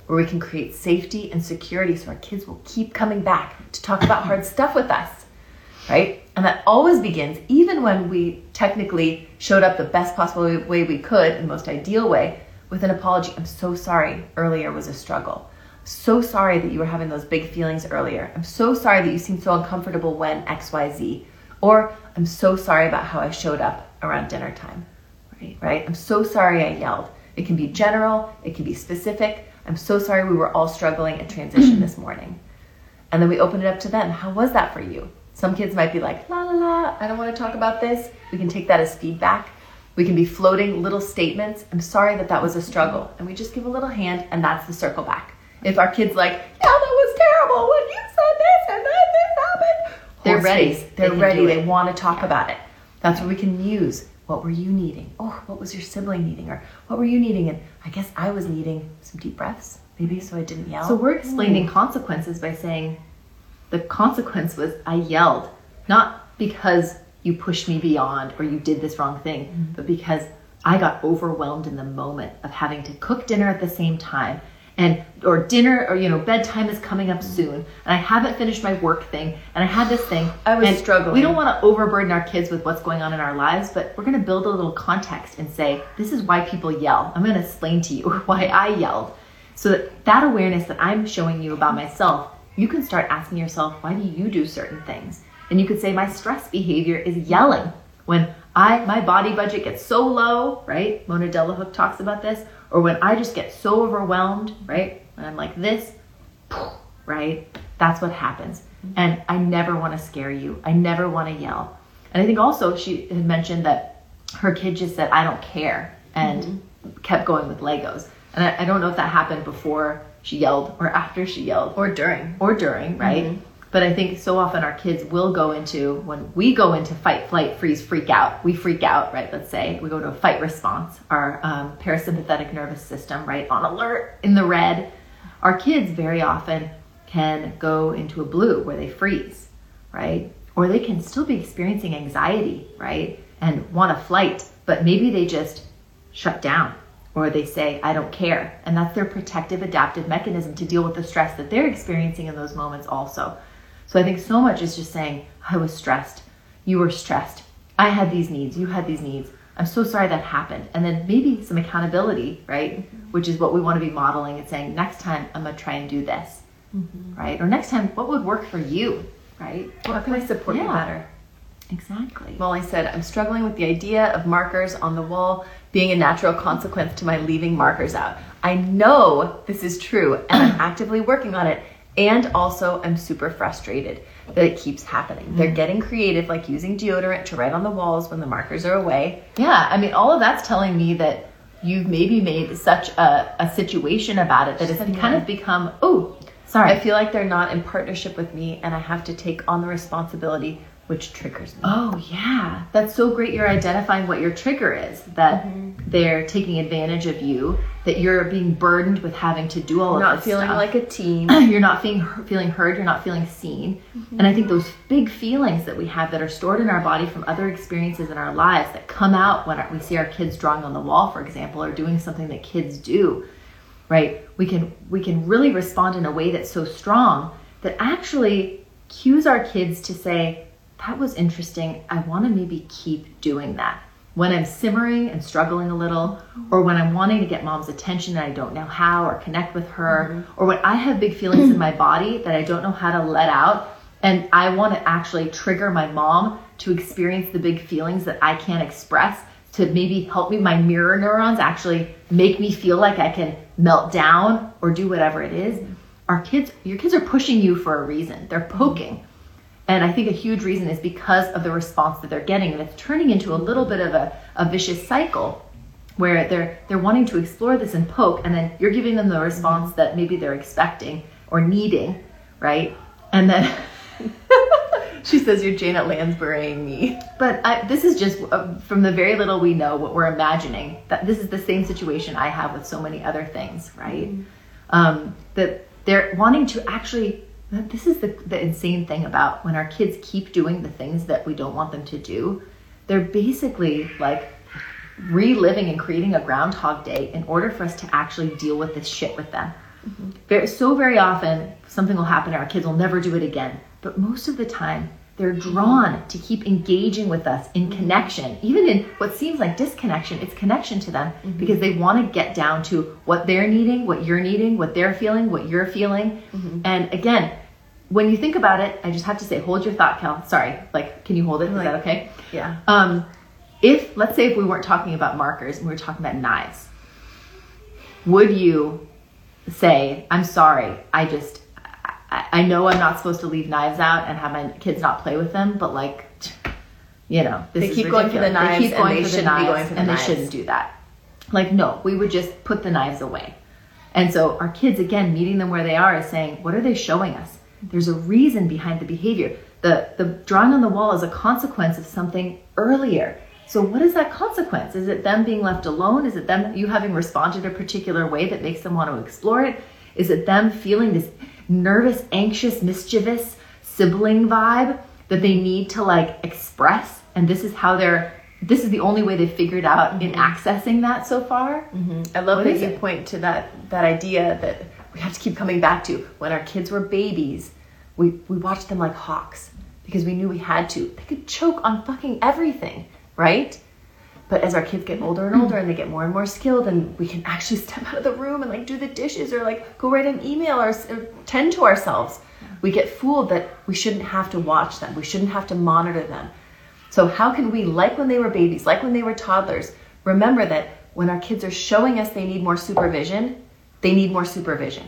Speaker 2: where we can create safety and security so our kids will keep coming back to talk about hard (clears throat) stuff with us right? And that always begins, even when we technically showed up the best possible way we could, the most ideal way, with an apology. I'm so sorry earlier was a struggle. So sorry that you were having those big feelings earlier. I'm so sorry that you seemed so uncomfortable when XYZ. Or I'm so sorry about how I showed up around dinner time. Right? Right? I'm so sorry I yelled. It can be general, it can be specific. I'm so sorry we were all struggling at transition this morning. And then we open it up to them. How was that for you? Some kids might be like, la la la, I don't want to talk about this. We can take that as feedback. We can be floating little statements. I'm sorry that that was a struggle. And we just give a little hand, and that's the circle back. If our kid's like, yeah, that was terrible when you said this and then this happened,
Speaker 1: They're ready.
Speaker 2: space.
Speaker 1: They
Speaker 2: They're
Speaker 1: can
Speaker 2: ready. They want to talk about it. That's where we can use what were you needing? Oh, what was your sibling needing? Or what were you needing? And I guess I was needing some deep breaths, maybe, so I didn't yell.
Speaker 1: So we're explaining consequences by saying the consequence was I yelled, not because you pushed me beyond or you did this wrong thing, mm-hmm. but because I got overwhelmed in the moment of having to cook dinner at the same time and or dinner or you know bedtime is coming up soon and I haven't finished my work thing and I had this thing.
Speaker 2: I was struggling.
Speaker 1: We don't want to overburden our kids with what's going on in our lives, but we're going to build a little context and say this is why people yell. I'm going to explain to you (laughs) why I yelled. So that that awareness that I'm showing you about myself, you can start asking yourself, why do you do certain things? And you could say my stress behavior is yelling when I my body budget gets so low, right? Mona Delahooke talks about this, or when I just get so overwhelmed, right? When I'm like this, right? That's what happens. Mm-hmm. And I never want to scare you. I never want to yell. And I think also she had mentioned that her kid just said, I don't care, and mm-hmm. kept going with Legos. And I, I don't know if that happened before she yelled or after she yelled
Speaker 2: Or during.
Speaker 1: or during, right? Mm-hmm. But I think so often our kids will go into when we go into fight, flight, freeze, freak out. We freak out, right? Let's say we go to a fight response. Our um, parasympathetic nervous system, right, on alert in the red. Our kids very often can go into a blue where they freeze, right? Or they can still be experiencing anxiety, right, and want a flight, but maybe they just shut down or they say, I don't care. And that's their protective adaptive mechanism to deal with the stress that they're experiencing in those moments, also. So I think so much is just saying, I was stressed. You were stressed. I had these needs. You had these needs. I'm so sorry that happened. And then maybe some accountability, right? Mm-hmm. Which is what we want to be modeling and saying, next time I'm going to try and do this, mm-hmm. right? Or next time, what would work for you, right?
Speaker 2: How can I support you better?
Speaker 1: Exactly.
Speaker 2: Molly said, I'm struggling with the idea of markers on the wall being a natural consequence to my leaving markers out. I know this is true and I'm (clears throat) actively working on it. And also, I'm super frustrated that it keeps happening. They're mm. getting creative, like using deodorant to write on the walls when the markers are away.
Speaker 1: Yeah, I mean, all of that's telling me that you've maybe made such a, a situation about it that it's kind of become, oh, sorry.
Speaker 2: I feel like they're not in partnership with me and I have to take on the responsibility, which triggers me.
Speaker 1: Oh, yeah. That's so great. You're identifying what your trigger is, that
Speaker 2: Mm-hmm.
Speaker 1: they're taking advantage of you, that you're being burdened with having to do all of
Speaker 2: not feeling
Speaker 1: stuff.
Speaker 2: like a team. (clears throat)
Speaker 1: you're not feeling feeling heard, you're not feeling seen.
Speaker 2: Mm-hmm.
Speaker 1: And I think those big feelings that we have that are stored in our body from other experiences in our lives that come out when we see our kids drawing on the wall, for example, or doing something that kids do, right? We can we can really respond in a way that's so strong that actually cues our kids to say, that was interesting. I want to maybe keep doing that. When I'm simmering and struggling a little, or when I'm wanting to get mom's attention and I don't know how, or connect with her, mm-hmm. or when I have big feelings in my body that I don't know how to let out, and I want to actually trigger my mom to experience the big feelings that I can't express, to maybe help me, my mirror neurons actually make me feel like I can melt down or do whatever it is. Mm-hmm. Our kids, your kids are pushing you for a reason. They're poking. And I think a huge reason is because of the response that they're getting. And it's turning into a little bit of a, a vicious cycle where they're they're wanting to explore this and poke, and then you're giving them the response that maybe they're expecting or needing, right? And then (laughs)
Speaker 2: she says you're Janet Lansburying me.
Speaker 1: But I, this is just uh, from the very little we know, what we're imagining. That this is the same situation I have with so many other things, right? Um, that they're wanting to actually. This is the, the insane thing about when our kids keep doing the things that we don't want them to do. They're basically like reliving and creating a groundhog day in order for us to actually deal with this shit with them. Mm-hmm. Very, so very often something will happen and our kids will never do it again. But most of the time, they're drawn to keep engaging with us in mm-hmm. connection, even in what seems like disconnection. It's connection to them mm-hmm. because they want to get down to what they're needing, what you're needing, what they're feeling, what you're feeling. And again, when you think about it, I just have to say, hold your thought, Cal. Sorry, like, can you hold it? Is
Speaker 2: Like-
Speaker 1: that okay?
Speaker 2: Yeah.
Speaker 1: Um, if let's say if we weren't talking about markers and we were talking about knives, would you say, "I'm sorry, I just I, I know I'm not supposed to leave knives out and have my kids not play with them, but like, you know, this
Speaker 2: They keep going for the knives
Speaker 1: They keep
Speaker 2: and
Speaker 1: going
Speaker 2: they
Speaker 1: for the knives
Speaker 2: going for the
Speaker 1: and
Speaker 2: knives.
Speaker 1: they shouldn't do that. Like, no, we would just put the knives away. And so our kids, again, meeting them where they are is saying, what are they showing us? There's a reason behind the behavior. The, the drawing on the wall is a consequence of something earlier. So what is that consequence? Is it them being left alone? Is it them you having responded a particular way that makes them want to explore it? Is it them feeling this nervous, anxious, mischievous sibling vibe that they need to like express? And this is how they're this is the only way they've figured out in mm-hmm. accessing that so far. Mm-hmm.
Speaker 2: I love
Speaker 1: What
Speaker 2: that you
Speaker 1: it?
Speaker 2: point to that that idea that we have to keep coming back to. When our kids were babies, we we watched them like hawks because we knew we had to. They could choke on fucking everything, right? But as our kids get older and older and they get more and more skilled and we can actually (laughs) step out of the room and like do the dishes or like go write an email or, or tend to ourselves, we get fooled that we shouldn't have to watch them. We shouldn't have to monitor them. So, how can we, like when they were babies, like when they were toddlers, remember that when our kids are showing us they need more supervision, they need more supervision,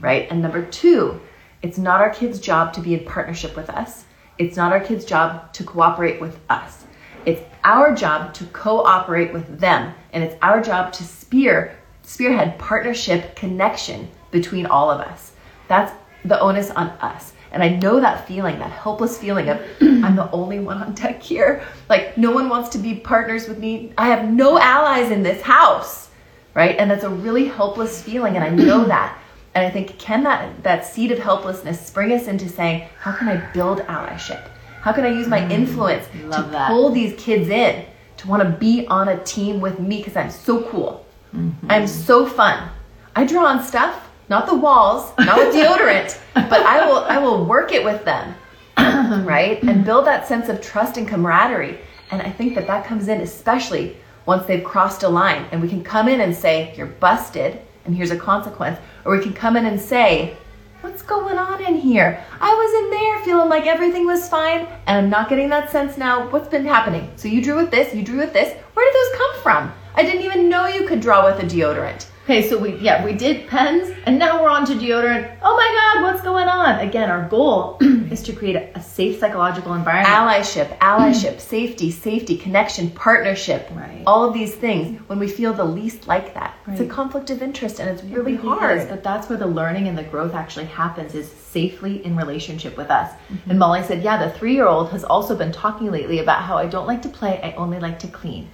Speaker 2: right? And number two, it's not our kids' job to be in partnership with us. It's not our kids' job to cooperate with us. It's our job to cooperate with them, and it's our job to spear spearhead partnership connection between all of us. That's the onus on us. And I know that feeling, that helpless feeling of (clears throat) I'm the only one on deck here. Like no one wants to be partners with me. I have no allies in this house. Right? And that's a really helpless feeling and I know that. And I think can that that seed of helplessness spring us into saying, how can I build allyship? How can I use my mm,
Speaker 1: influence
Speaker 2: to
Speaker 1: that.
Speaker 2: pull these kids in to want to be on a team with me because I'm so cool. Mm-hmm. I'm so fun. I draw on stuff, not the walls, not with deodorant, (laughs) but I will I will work it with them, (clears throat) right? And build that sense of trust and camaraderie. And I think that that comes in especially once they've crossed a line, and we can come in and say you're busted, and here's a consequence, or we can come in and say. What's going on in here? I was in there feeling like everything was fine, and I'm not getting that sense now. What's been happening? So you drew with this, you drew with this. Where did those come from? I didn't even know you could draw with a deodorant.
Speaker 1: Okay, so we yeah we did pens, and now we're on to deodorant. Oh my God, what's going on? Again, our goal (clears throat) is to create a, a safe psychological environment.
Speaker 2: Allyship, allyship, (clears throat) safety, safety, connection, partnership.
Speaker 1: Right.
Speaker 2: All of these things when we feel the least like that. It's a conflict of interest and it's really,
Speaker 1: It really
Speaker 2: hard.
Speaker 1: is, but that's where the learning and the growth actually happens is safely in relationship with us. Mm-hmm. And Molly said, Yeah, the three year old has also been talking lately about how I don't like to play, I only like to clean.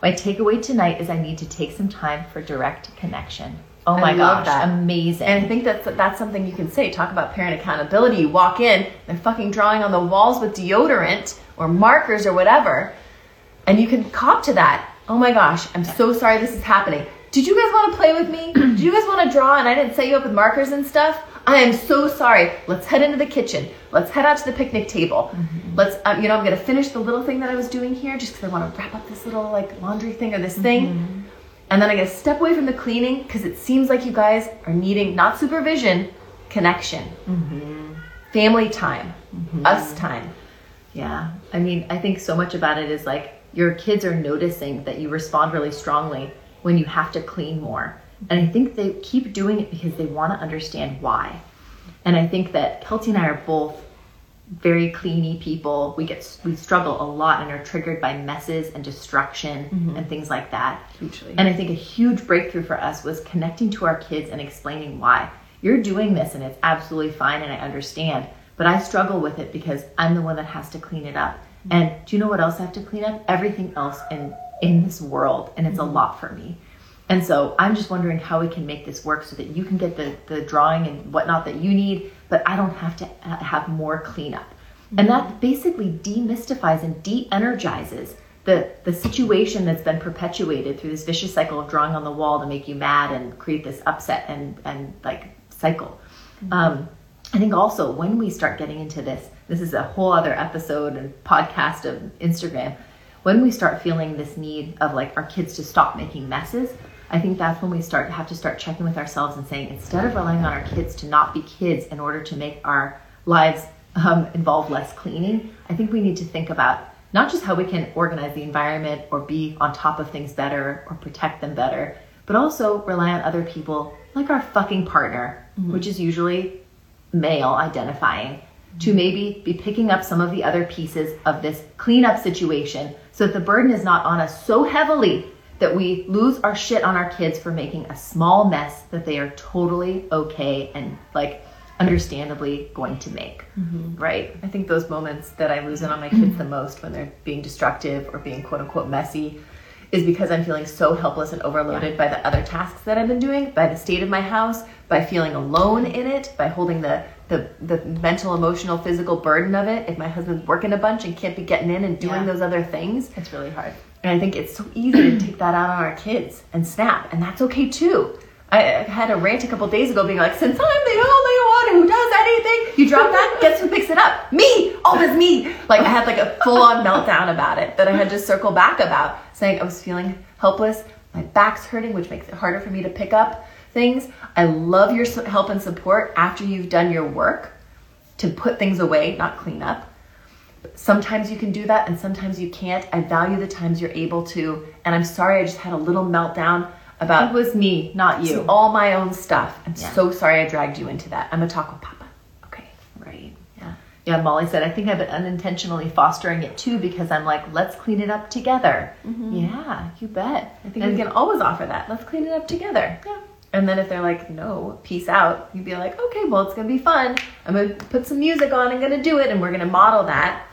Speaker 1: My takeaway tonight is I need to take some time for direct connection. Oh my gosh,
Speaker 2: that.
Speaker 1: amazing.
Speaker 2: And I think that's that's something you can say. Talk about parent accountability. You walk in, they're fucking drawing on the walls with deodorant or markers or whatever, and you can cop to that. Oh my gosh, I'm so sorry this is happening. Did you guys want to play with me? (clears throat) Did you guys want to draw and I didn't set you up with markers and stuff? I am so sorry. Let's head into the kitchen. Let's head out to the picnic table. Mm-hmm. Let's, um, you know, I'm gonna finish the little thing that I was doing here just because I want to wrap up this little like laundry thing or this mm-hmm. thing. And then I gotta step away from the cleaning because it seems like you guys are needing not supervision, connection, mm-hmm. family time, us time.
Speaker 1: Yeah. I mean, I think so much about it is like your kids are noticing that you respond really strongly when you have to clean more. And I think they keep doing it because they want to understand why. And I think that Kelty and I are both very cleany people. We get we struggle a lot and are triggered by messes and destruction mm-hmm. and things like that.
Speaker 2: Hugely.
Speaker 1: And I think a huge breakthrough for us was connecting to our kids and explaining why. You're doing this and it's absolutely fine and I understand, but I struggle with it because I'm the one that has to clean it up. Mm-hmm. And do you know what else I have to clean up? Everything else in in this world and it's a mm-hmm. lot for me. And so I'm just wondering how we can make this work so that you can get the, the drawing and whatnot that you need, but I don't have to uh, have more cleanup. And that basically demystifies and de energizes the, the situation that's been perpetuated through this vicious cycle of drawing on the wall to make you mad and create this upset and, and like cycle. Um, I think also when we start getting into this, this is a whole other episode and podcast of Instagram. When we start feeling this need of like our kids to stop making messes, I think that's when we start have to start checking with ourselves and saying instead of relying on our kids to not be kids in order to make our lives um, involve less cleaning, I think we need to think about not just how we can organize the environment or be on top of things better or protect them better, but also rely on other people like our fucking partner, which is usually male identifying to maybe be picking up some of the other pieces of this cleanup situation so that the burden is not on us so heavily that we lose our shit on our kids for making a small mess that they are totally okay and like understandably going to make mm-hmm. right?
Speaker 2: I think those moments that I lose it on my kids the most when they're being destructive or being quote unquote messy is because I'm feeling so helpless and overloaded by the other tasks that I've been doing, by the state of my house, by feeling alone in it, by holding the the the mental, emotional, physical burden of it. If my husband's working a bunch and can't be getting in and doing
Speaker 1: Yeah.
Speaker 2: those other things,
Speaker 1: It's really hard.
Speaker 2: and I think it's so easy to take that out on our kids and snap, and that's okay too. I had a rant a couple days ago being like, since I'm the only one who does anything, you drop that, guess who picks it up? Me! Always me! Like I had like a full on meltdown about it that I had to circle back about, saying I was feeling helpless, my back's hurting, which makes it harder for me to pick up things. I love your help and support after you've done your work to put things away, not clean up. Sometimes you can do that and sometimes you can't. I value the times you're able to. And I'm sorry I just had a little meltdown about
Speaker 1: It was me, not you.
Speaker 2: all my own stuff. I'm
Speaker 1: Yeah.
Speaker 2: so sorry I dragged you into that. I'm talk with Papa.
Speaker 1: Okay, right.
Speaker 2: Yeah.
Speaker 1: Yeah, Molly said, I think I've been unintentionally fostering it too because I'm like, let's clean it up together. Mm-hmm. Yeah, you bet.
Speaker 2: I think
Speaker 1: And-
Speaker 2: we can always offer that. Let's clean it up together.
Speaker 1: Yeah.
Speaker 2: And then if they're like, no, peace out, you'd be like, okay, well, it's gonna be fun. I'm gonna put some music on and gonna do it, and we're gonna model that.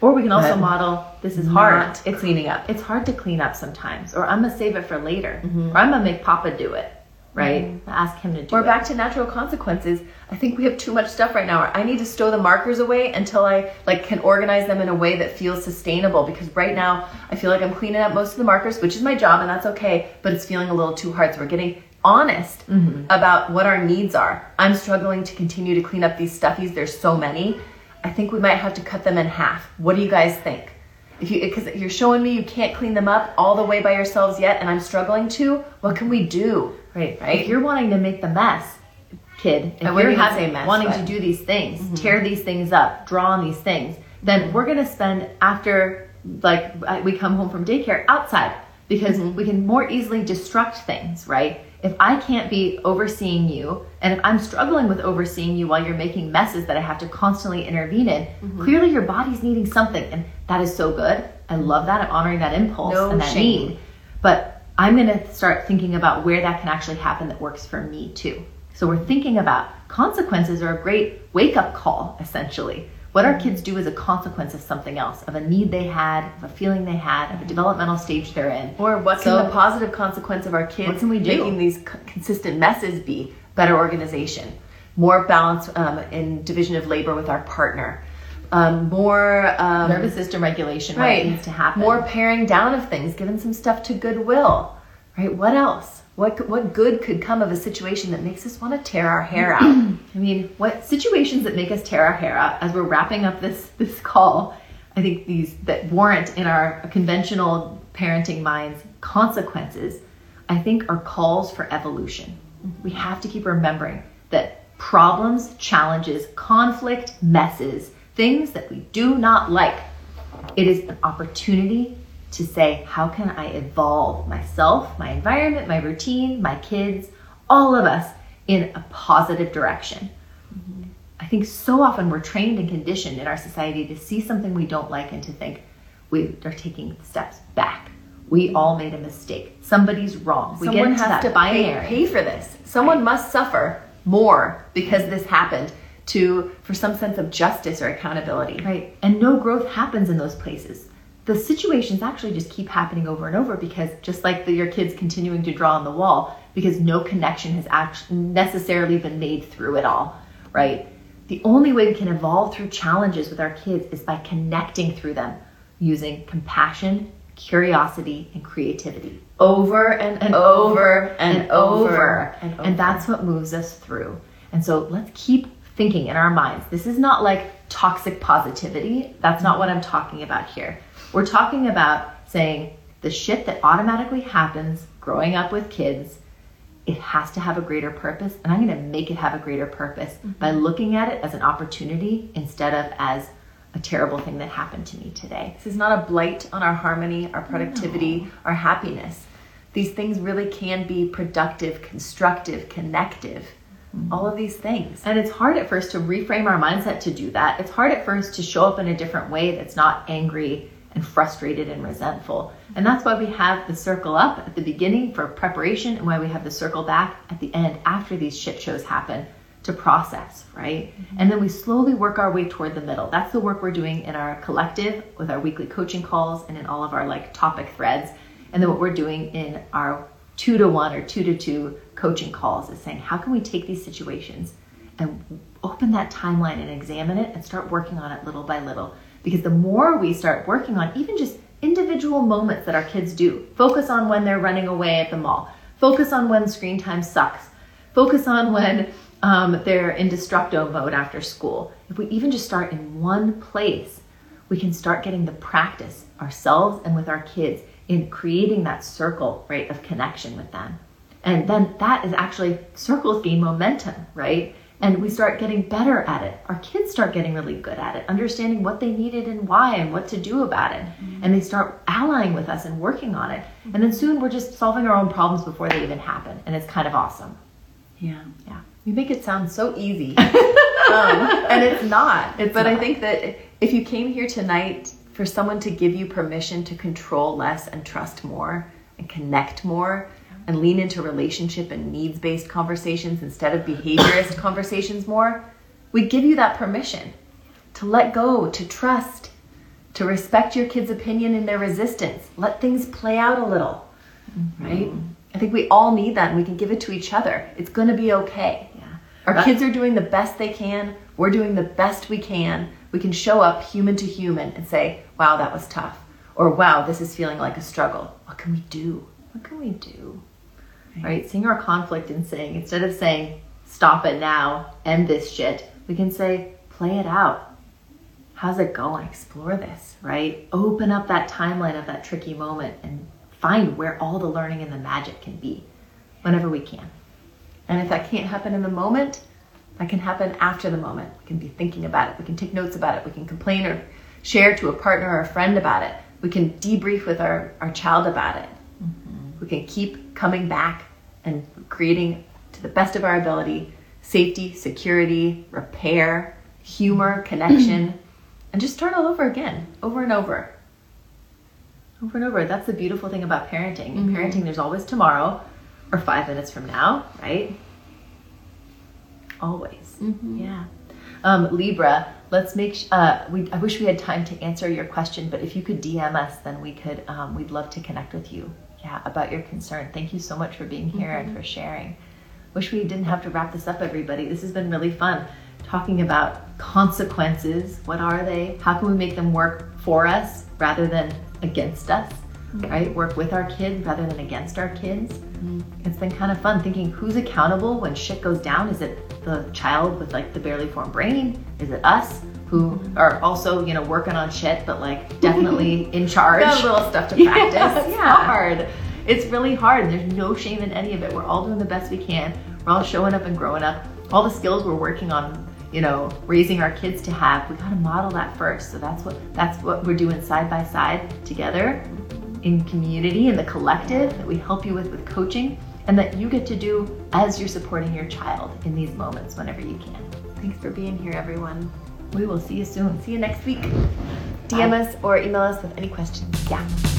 Speaker 1: Or we can also
Speaker 2: But
Speaker 1: model, this is hard. It's
Speaker 2: cleaning up.
Speaker 1: it's hard to clean up sometimes, or I'm gonna save it for later,
Speaker 2: Mm-hmm.
Speaker 1: or I'm gonna make Papa do it, right? Ask him to do
Speaker 2: Or
Speaker 1: it.
Speaker 2: back to natural consequences. I think we have too much stuff right now. Where I need to stow the markers away until I like can organize them in a way that feels sustainable. Because right now I feel like I'm cleaning up most of the markers, which is my job, and that's okay. But it's feeling a little too hard. So we're getting honest mm-hmm. about what our needs are. I'm struggling to continue to clean up these stuffies. There's so many. I think we might have to cut them in half. What do you guys think? If you because you're showing me you can't clean them up all the way by yourselves yet, and I'm struggling to. What can we do?
Speaker 1: Right.
Speaker 2: Right.
Speaker 1: If you're wanting to make the mess, kid, if
Speaker 2: I
Speaker 1: you're
Speaker 2: wouldn't even
Speaker 1: have-
Speaker 2: say mess,
Speaker 1: wanting
Speaker 2: but-
Speaker 1: to do these things, mm-hmm. tear these things up, draw on these things, then mm-hmm. we're going to spend after like uh, we come home from daycare outside because we can more easily destruct things, right? If I can't be overseeing you and if I'm struggling with overseeing you while you're making messes that I have to constantly intervene in, mm-hmm. clearly your body's needing something and that is so good. I love that. I'm honoring that impulse
Speaker 2: No
Speaker 1: and that
Speaker 2: shame.
Speaker 1: need. But I'm going to start thinking about where that can actually happen that works for me too. So we're thinking about consequences are a great wake up call, essentially. What our kids do is a consequence of something else, of a need they had, of a feeling they had, of a developmental stage they're in.
Speaker 2: Or what
Speaker 1: So-
Speaker 2: can the positive consequence of our kids
Speaker 1: What can we do?
Speaker 2: making these consistent messes be? Better organization, more balance um, in division of labor with our partner, um, more um,
Speaker 1: Nervous system regulation, right,
Speaker 2: right
Speaker 1: needs to happen.
Speaker 2: More paring down of things, giving some stuff to goodwill, right? What else? What what good could come of a situation that makes us want to tear our hair out? (clears throat)
Speaker 1: I mean, what situations that make us tear our hair out as we're wrapping up this this call? I think these that warrant in our conventional parenting minds consequences. I think are calls for evolution. We have to keep remembering that problems, challenges, conflict, messes, things that we do not like, it is an opportunity to say, how can I evolve myself, my environment, my routine, my kids, all of us in a positive direction? Mm-hmm. I think so often we're trained and conditioned in our society to see something we don't like and to think we are taking steps back. We all made a mistake. Somebody's wrong. We
Speaker 2: Someone has to pay,
Speaker 1: binary.
Speaker 2: pay for this. Someone must suffer more because this happened to for some sense of justice or accountability.
Speaker 1: Right. And no growth happens in those places. The situations actually just keep happening over and over because just like the, your kids continuing to draw on the wall, because no connection has actually necessarily been made through it all, right? The only way we can evolve through challenges with our kids is by connecting through them using compassion, curiosity, and creativity over and,
Speaker 2: And
Speaker 1: over
Speaker 2: over
Speaker 1: and,
Speaker 2: and
Speaker 1: over.
Speaker 2: over and
Speaker 1: And, that's what moves us through. And so let's keep thinking in our minds. This is not like toxic positivity. That's not what I'm talking about here. We're talking about saying the shit that automatically happens growing up with kids, it has to have a greater purpose. And I'm going to make it have a greater purpose mm-hmm. by looking at it as an opportunity instead of as a terrible thing that happened to me today.
Speaker 2: This is not a blight on our harmony, our productivity, our happiness. These things really can be productive, constructive, connective. Mm-hmm. All of these things.
Speaker 1: And it's hard at first to reframe our mindset to do that. It's hard at first to show up in a different way that's not angry and frustrated and resentful. And that's why we have the circle up at the beginning for preparation and why we have the circle back at the end after these shit shows happen to process, right? Mm-hmm. And then we slowly work our way toward the middle. That's the work we're doing in our collective with our weekly coaching calls and in all of our like topic threads. And then what we're doing in our two to one or two to two coaching calls is saying, how can we take these situations and open that timeline and examine it and start working on it little by little. Because the more we start working on even just individual moments that our kids do, focus on when they're running away at the mall, focus on when screen time sucks, focus on when um, they're in destructo mode after school. If we even just start in one place, we can start getting the practice ourselves and with our kids in creating that circle, right, of connection with them. And then that is actually circles gain momentum, right? And we start getting better at it. Our kids start getting really good at it, understanding what they needed and why and what to do about it. Mm-hmm. And they start allying with us and working on it. And then soon we're just solving our own problems before they even happen. And it's kind of awesome.
Speaker 2: Yeah.
Speaker 1: Yeah.
Speaker 2: You make it sound so easy. (laughs) um, and it's not.
Speaker 1: It's
Speaker 2: but
Speaker 1: not.
Speaker 2: I think that if you came here tonight for someone to give you permission to control less and trust more and connect more and lean into relationship and needs based conversations instead of behaviorist (coughs) conversations more, we give you that permission to let go, to trust, to respect your kid's opinion and their resistance. Let things play out a little, mm-hmm. right? I think we all need that and we can give it to each other. It's going to be okay.
Speaker 1: Yeah.
Speaker 2: Our kids are doing the best they can. We're doing the best we can. We can show up human to human and say, wow, that was tough. Or wow, this is feeling like a struggle. What can we do?
Speaker 1: What can we do? Right? right? Seeing our conflict and saying, instead of saying, stop it now, end this shit, we can say, play it out. How's it going? Explore this, right? Open up that timeline of that tricky moment and find where all the learning and the magic can be whenever we can.
Speaker 2: And if that can't happen in the moment, that can happen after the moment. We can be thinking about it. We can take notes about it. We can complain or share to a partner or a friend about it. We can debrief with our, our child about it. Mm-hmm. We can keep coming back and creating to the best of our ability safety, security, repair, humor, connection, and just start all over again, over and over over and over. That's the beautiful thing about parenting. In mm-hmm. parenting, there's always tomorrow or five minutes from now, right? Always.
Speaker 1: Mm-hmm.
Speaker 2: Yeah.
Speaker 1: Um, Libra, let's make. Sh- uh, we, I wish we had time to answer your question, but if you could DM us, then we could. Um, we'd love to connect with you. Yeah, about your concern. Thank you so much for being here mm-hmm. and for sharing. Wish we didn't have to wrap this up, everybody. This has been really fun talking about consequences. What are they? How can we make them work for us rather than against us, mm-hmm. right? Work with our kids rather than against our kids. Mm-hmm. It's been kind of fun thinking who's accountable when shit goes down. Is it the child with like the barely formed brain? Is it us who are also, you know, working on shit, but like definitely (laughs) in charge?
Speaker 2: Got a little stuff to (laughs) practice.
Speaker 1: Yeah, it's yeah. hard. It's really hard. There's no shame in any of it. We're all doing the best we can. We're all showing up and growing up. All the skills we're working on you know raising our kids to have we got to model that first so that's what that's what we're doing side by side together in community in the collective that we help you with with coaching and that you get to do as you're supporting your child in these moments whenever you can
Speaker 2: thanks for being here everyone
Speaker 1: we will see you soon.
Speaker 2: See you next week. Dm Bye. us or email us with any questions.
Speaker 1: Yeah